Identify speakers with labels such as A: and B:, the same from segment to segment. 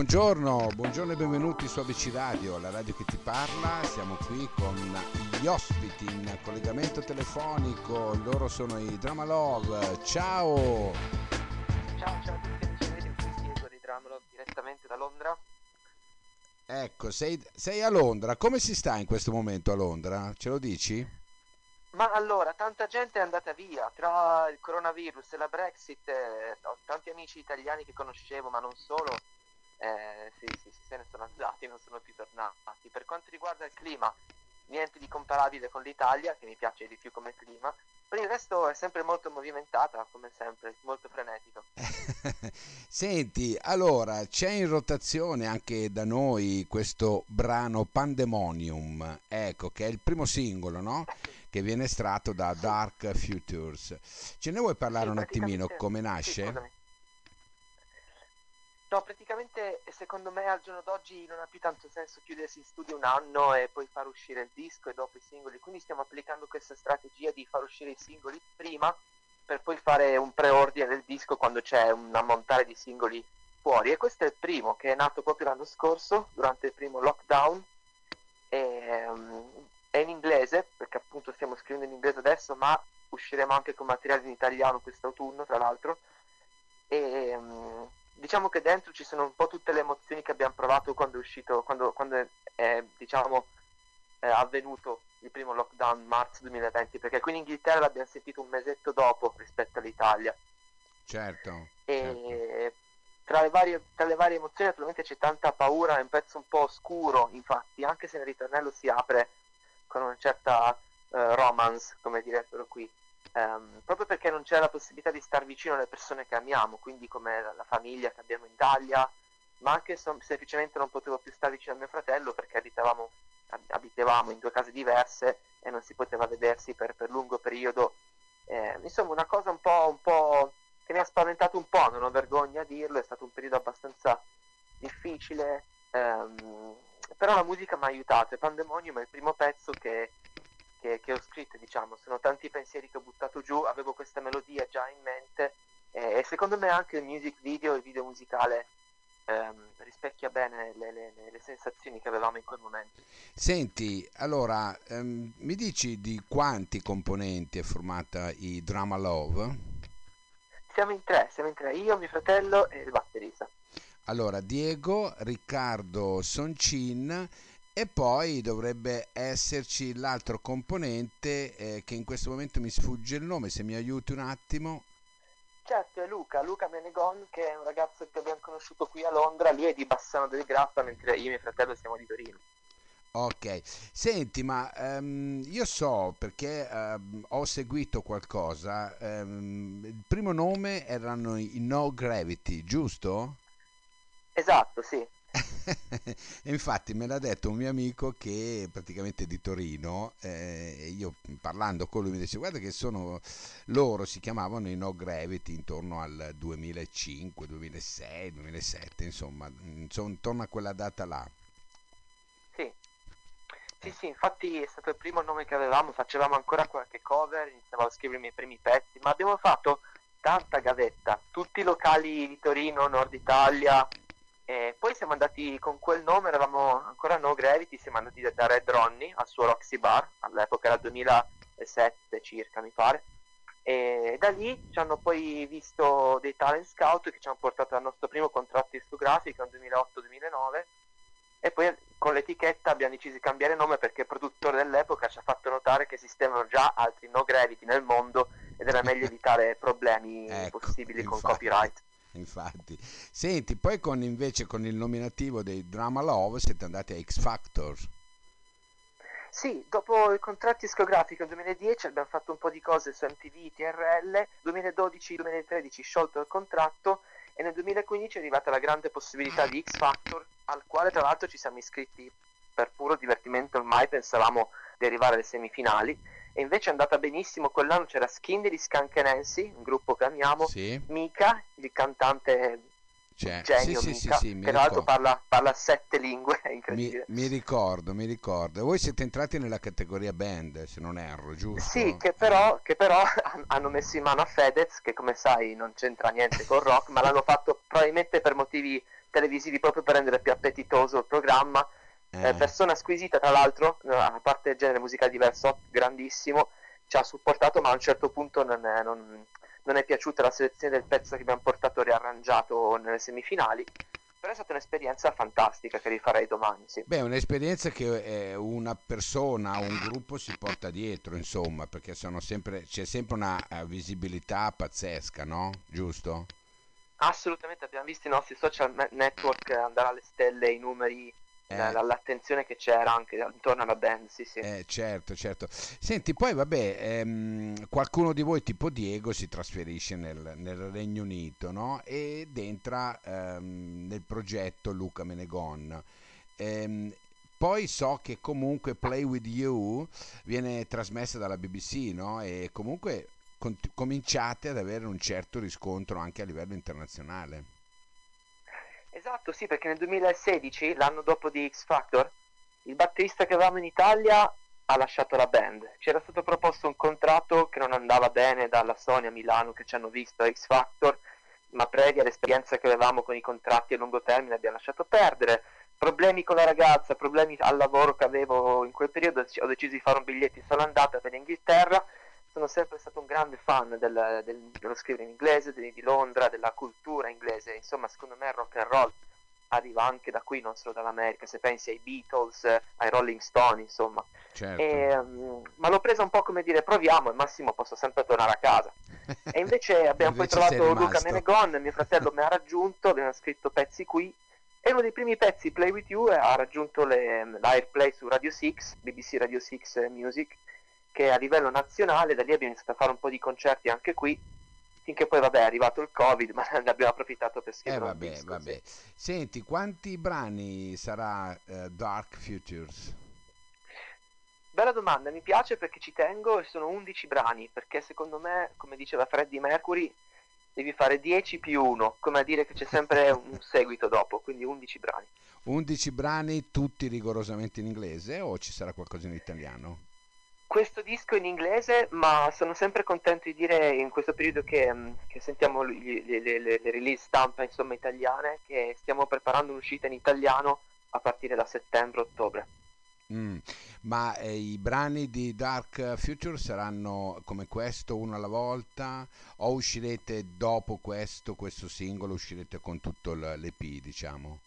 A: buongiorno, buongiorno e benvenuti su ABC Radio, la radio che ti parla. Siamo qui con gli ospiti in collegamento telefonico, loro sono i Drama Love. Ciao!
B: Ciao, ciao a tutti amici, vedete qui Diego di Drama Love direttamente da Londra.
A: Ecco, sei, sei a Londra, come si sta in questo momento a Londra? Ce lo dici?
B: Ma allora, tanta gente è andata via, tra il coronavirus e la Brexit, eh, ho tanti amici italiani che conoscevo, ma non solo, eh, sì, sì, sì, se ne sono andati, non sono più tornati. Per quanto riguarda il clima, niente di comparabile con l'Italia, che mi piace di più come clima, per il resto è sempre molto movimentata, come sempre, molto frenetico.
A: Senti, allora c'è in rotazione anche da noi questo brano Pandemonium, ecco, che è il primo singolo, no? Che viene estratto da Dark Futures. Ce ne vuoi parlare
B: Sì,
A: un attimino come
B: sì,
A: nasce?
B: scusami. No, praticamente secondo me al giorno d'oggi non ha più tanto senso chiudersi in studio un anno e poi far uscire il disco e dopo i singoli, quindi stiamo applicando questa strategia di far uscire i singoli prima per poi fare un preordine del disco quando c'è un ammontare di singoli fuori. E questo è il primo che è nato proprio l'anno scorso durante il primo lockdown. E, um, è in inglese perché appunto stiamo scrivendo in inglese adesso ma usciremo anche con materiale in italiano quest'autunno tra l'altro. E um, diciamo che dentro ci sono un po' tutte le emozioni che abbiamo provato quando è uscito, quando, quando è, è, diciamo è avvenuto il primo lockdown marzo 2020, perché qui in Inghilterra l'abbiamo sentito un mesetto dopo rispetto all'Italia.
A: Certo.
B: E tra, le varie, tra le varie emozioni naturalmente c'è tanta paura, è un pezzo un po' oscuro, infatti, anche se nel ritornello si apre con una certa eh, romance, come direbbero qui. Um, proprio perché non c'è la possibilità di star vicino alle persone che amiamo, quindi come la, la famiglia che abbiamo in Italia, ma anche sem- semplicemente non potevo più stare vicino a mio fratello perché abitavamo, ab- abitavamo in due case diverse e non si poteva vedersi per, per lungo periodo. Eh, insomma, una cosa un po', un po' che mi ha spaventato un po', non ho vergogna a dirlo, è stato un periodo abbastanza difficile, ehm, però la musica mi ha aiutato e Pandemonium è il primo pezzo che che, che, ho scritto, diciamo, sono tanti pensieri che ho buttato giù, avevo questa melodia già in mente eh, e secondo me anche il music video, il video musicale ehm, rispecchia bene le, le, le, sensazioni che avevamo in quel momento.
A: Senti, allora, ehm, mi dici di quanti componenti è formata i Drama Love?
B: Siamo in tre, siamo in tre, io, mio fratello e il batterista.
A: Allora, Diego, Riccardo Soncin e poi dovrebbe esserci l'altro componente eh, che in questo momento mi sfugge il nome, se mi aiuti un attimo.
B: Certo, è Luca, Luca Menegon, che è un ragazzo che abbiamo conosciuto qui a Londra, lui è di Bassano del Grappa, mentre io e mio fratello siamo di Torino.
A: Ok, senti, ma um, io so perché um, ho seguito qualcosa, um, il primo nome erano i No Gravity, giusto?
B: Esatto, sì.
A: Infatti me l'ha detto un mio amico che praticamente di Torino eh, io parlando con lui mi dice guarda che sono loro si chiamavano i No Gravity intorno al 2005, 2006, 2007 insomma, insomma intorno a quella data là.
B: Sì. Sì, sì, infatti è stato il primo nome che avevamo, facevamo ancora qualche cover, iniziavo a scrivere i miei primi pezzi, ma abbiamo fatto tanta gavetta, tutti i locali di Torino, Nord Italia, e poi siamo andati con quel nome, eravamo ancora No Gravity, siamo andati da Red Ronnie al suo Roxy Bar, all'epoca era 2007 circa mi pare, e da lì ci hanno poi visto dei talent scout che ci hanno portato al nostro primo contratto discografico nel 2008-2009 e poi con l'etichetta abbiamo deciso di cambiare nome perché il produttore dell'epoca ci ha fatto notare che esistevano già altri No Gravity nel mondo ed era meglio evitare problemi
A: ecco,
B: possibili
A: infatti.
B: con copyright
A: infatti. Senti, poi con invece con il nominativo dei Drama Love siete andati a X Factor.
B: Sì, dopo il contratto discografico nel 2010 abbiamo fatto un po' di cose su MTV, TRL, 2012-2013 sciolto il contratto e nel 2015 è arrivata la grande possibilità di X Factor al quale tra l'altro ci siamo iscritti per puro divertimento ormai pensavamo di arrivare alle semifinali e invece è andata benissimo quell'anno c'era Skin di Skunk Nancy un gruppo che amiamo
A: sì.
B: Mika il cantante
A: C'è.
B: genio
A: sì,
B: Mika
A: sì, sì,
B: che tra l'altro parla, parla, sette lingue è incredibile
A: mi, mi, ricordo mi ricordo voi siete entrati nella categoria band se non erro giusto?
B: sì che però, che però hanno messo in mano a Fedez che come sai non c'entra niente col rock ma l'hanno fatto probabilmente per motivi televisivi proprio per rendere più appetitoso il programma. Eh. Eh, persona squisita, tra l'altro, a parte il genere musicale diverso, grandissimo, ci ha supportato, ma a un certo punto non è, non, non è piaciuta la selezione del pezzo che abbiamo portato riarrangiato nelle semifinali. Però è stata un'esperienza fantastica che rifarei domani. Sì.
A: Beh, un'esperienza che una persona, un gruppo si porta dietro, insomma, perché sempre, c'è sempre una eh, visibilità pazzesca, no? Giusto?
B: Assolutamente, abbiamo visto i nostri social network andare alle stelle, i numeri eh. l'attenzione che c'era anche intorno alla band, sì, sì.
A: Eh, certo, certo. Senti, poi vabbè, ehm, qualcuno di voi tipo Diego si trasferisce nel, nel Regno Unito, no? Ed entra ehm, nel progetto Luca Menegon. Ehm, poi so che comunque Play With You viene trasmessa dalla BBC, no? E comunque con- cominciate ad avere un certo riscontro anche a livello internazionale.
B: Esatto, sì, perché nel 2016, l'anno dopo di X Factor, il batterista che avevamo in Italia ha lasciato la band. Ci era stato proposto un contratto che non andava bene dalla Sony a Milano che ci hanno visto a X Factor, ma previa l'esperienza che avevamo con i contratti a lungo termine abbiamo lasciato perdere. Problemi con la ragazza, problemi al lavoro che avevo in quel periodo, ho deciso di fare un biglietto in sola andata per l'Inghilterra sono sempre stato un grande fan del, del, dello scrivere in inglese, di, di, Londra, della cultura inglese, insomma secondo me il rock and roll arriva anche da qui, non solo dall'America, se pensi ai Beatles, ai Rolling Stone, insomma.
A: Certo.
B: E, um, ma l'ho presa un po' come dire proviamo, al massimo posso sempre tornare a casa. E invece abbiamo
A: invece
B: poi trovato Luca Menegon, mio fratello mi ha raggiunto, abbiamo scritto pezzi qui e uno dei primi pezzi, Play With You, ha raggiunto l'Airplay su Radio 6, BBC Radio 6 Music, che a livello nazionale da lì abbiamo iniziato a fare un po' di concerti anche qui finché poi vabbè è arrivato il covid ma ne abbiamo approfittato per scrivere
A: eh, vabbè, disco, vabbè. Sì. senti quanti brani sarà uh, Dark Futures?
B: Bella domanda, mi piace perché ci tengo e sono 11 brani perché secondo me come diceva Freddie Mercury devi fare 10 più 1 come a dire che c'è sempre un seguito dopo quindi 11 brani
A: 11 brani tutti rigorosamente in inglese o ci sarà qualcosa in italiano?
B: Questo disco in inglese, ma sono sempre contento di dire in questo periodo che, mm, che sentiamo le, le, le, le, release stampa insomma, italiane che stiamo preparando un'uscita in italiano a partire da settembre-ottobre.
A: Mm, ma eh, i brani di Dark Future saranno come questo uno alla volta o uscirete dopo questo, questo singolo, uscirete con tutto l'EP diciamo?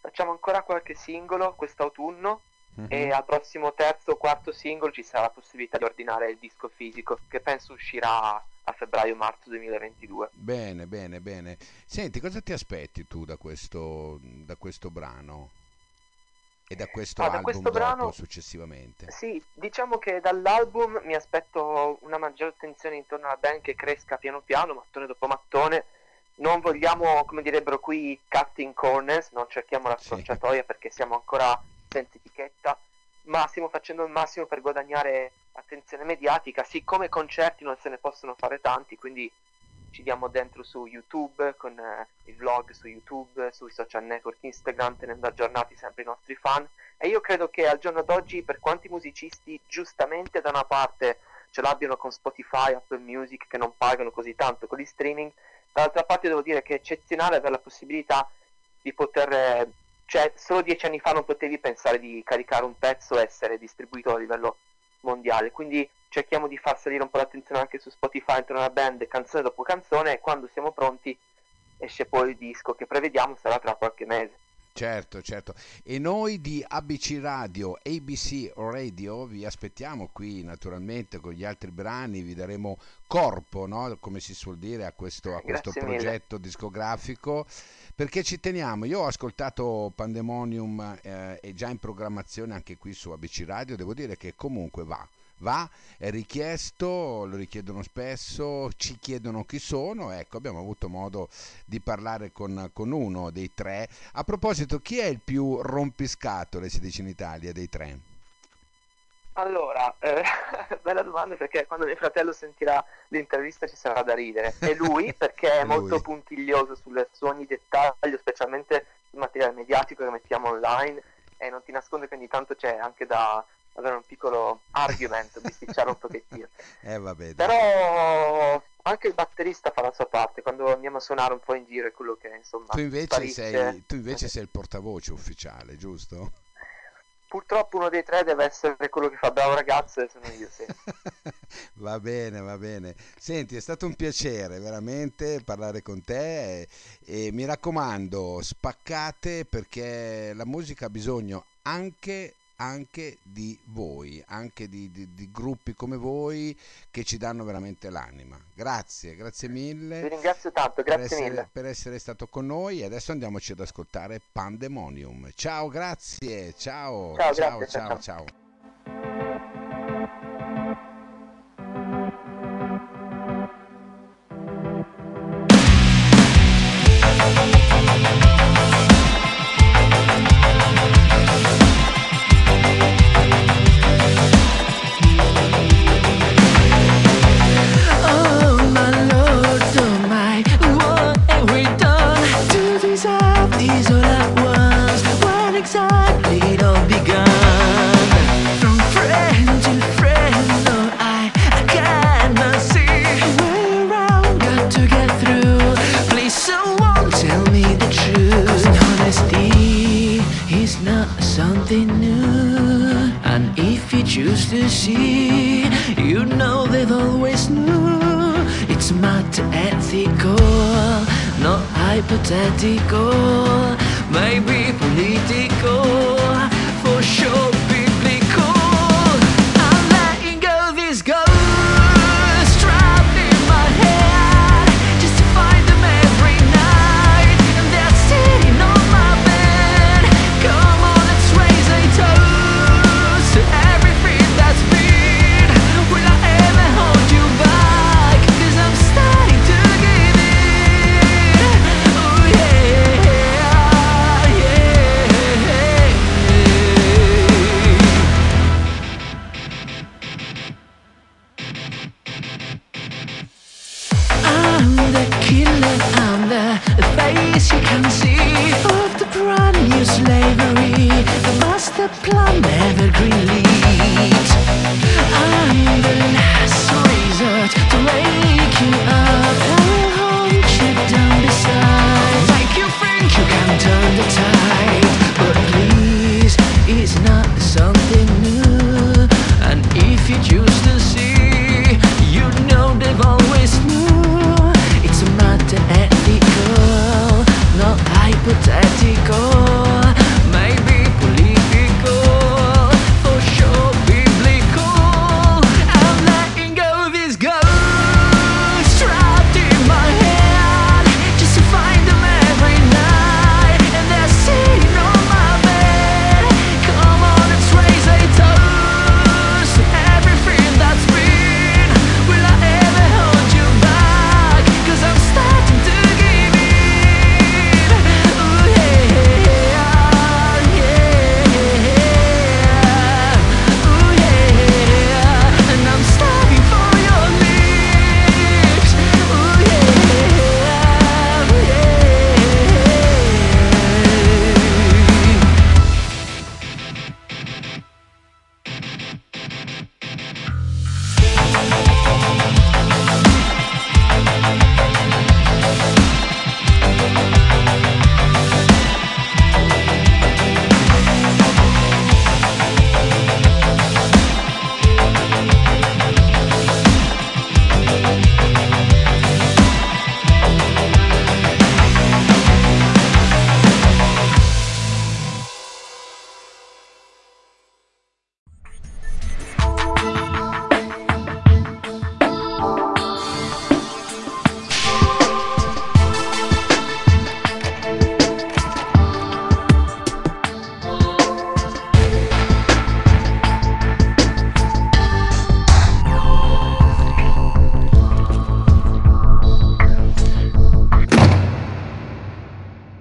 B: Facciamo ancora qualche singolo quest'autunno Mm-hmm. e al prossimo terzo o quarto singolo ci sarà la possibilità di ordinare il disco fisico che penso uscirà a febbraio-marzo 2022.
A: Bene, bene, bene. Senti, cosa ti aspetti tu da questo, da questo brano? E da questo ah, album da questo brano, successivamente?
B: Sì, diciamo che dall'album mi aspetto una maggiore attenzione intorno alla band che cresca piano piano, mattone dopo mattone. Non vogliamo, come direbbero qui, cutting corners, non cerchiamo la scorciatoia sì. perché siamo ancora senza etichetta, ma stiamo facendo il massimo per guadagnare attenzione mediatica, siccome concerti non se ne possono fare tanti, quindi ci diamo dentro su YouTube con eh, il vlog su YouTube, sui social network Instagram, tenendo aggiornati sempre i nostri fan. E io credo che al giorno d'oggi, per quanti musicisti giustamente da una parte ce l'abbiano con Spotify, Apple Music, che non pagano così tanto con gli streaming, dall'altra parte devo dire che è eccezionale avere la possibilità di poter eh, cioè, solo dieci anni fa non potevi pensare di caricare un pezzo e essere distribuito a livello mondiale. Quindi cerchiamo di far salire un po' l'attenzione anche su Spotify intorno alla band, canzone dopo canzone, e quando siamo pronti esce poi il disco che prevediamo sarà tra qualche mese.
A: Certo, certo. E noi di ABC Radio, ABC Radio, vi aspettiamo qui naturalmente con gli altri brani, vi daremo corpo, no? come si suol dire, a questo, a questo progetto discografico perché ci teniamo. Io ho ascoltato Pandemonium eh, e già in programmazione anche qui su ABC Radio, devo dire che comunque va. Va, è richiesto, lo richiedono spesso, ci chiedono chi sono, ecco abbiamo avuto modo di parlare con, con uno dei tre. A proposito, chi è il più rompiscatole, si dice in Italia, dei tre?
B: Allora, eh, bella domanda perché quando mio fratello sentirà l'intervista ci sarà da ridere. È lui perché è molto puntiglioso sul, su ogni dettaglio, specialmente sul materiale mediatico che mettiamo online e non ti nasconde che ogni tanto c'è anche da avere un piccolo argument, bisticciare un pochettino.
A: Eh, vabbè,
B: Però anche il batterista fa la sua parte quando andiamo a suonare un po' in giro è quello che insomma
A: tu invece, sei, tu invece sei il portavoce ufficiale giusto?
B: purtroppo uno dei tre deve essere quello che fa bravo ragazzo e sono io sì.
A: va bene va bene senti è stato un piacere veramente parlare con te e, e mi raccomando spaccate perché la musica ha bisogno anche anche di voi, anche di, di, di, gruppi come voi che ci danno veramente l'anima. Grazie, grazie mille.
B: Vi ringrazio tanto, grazie
A: per essere,
B: mille.
A: Per essere stato con noi e adesso andiamoci ad ascoltare Pandemonium. Ciao, grazie, ciao, ciao, ciao, grazie, ciao. ciao. ciao.
C: choose to see. You know they've always knew it's not ethical, not hypothetical, maybe political.
D: As you can see, of the brand new slavery, the master plan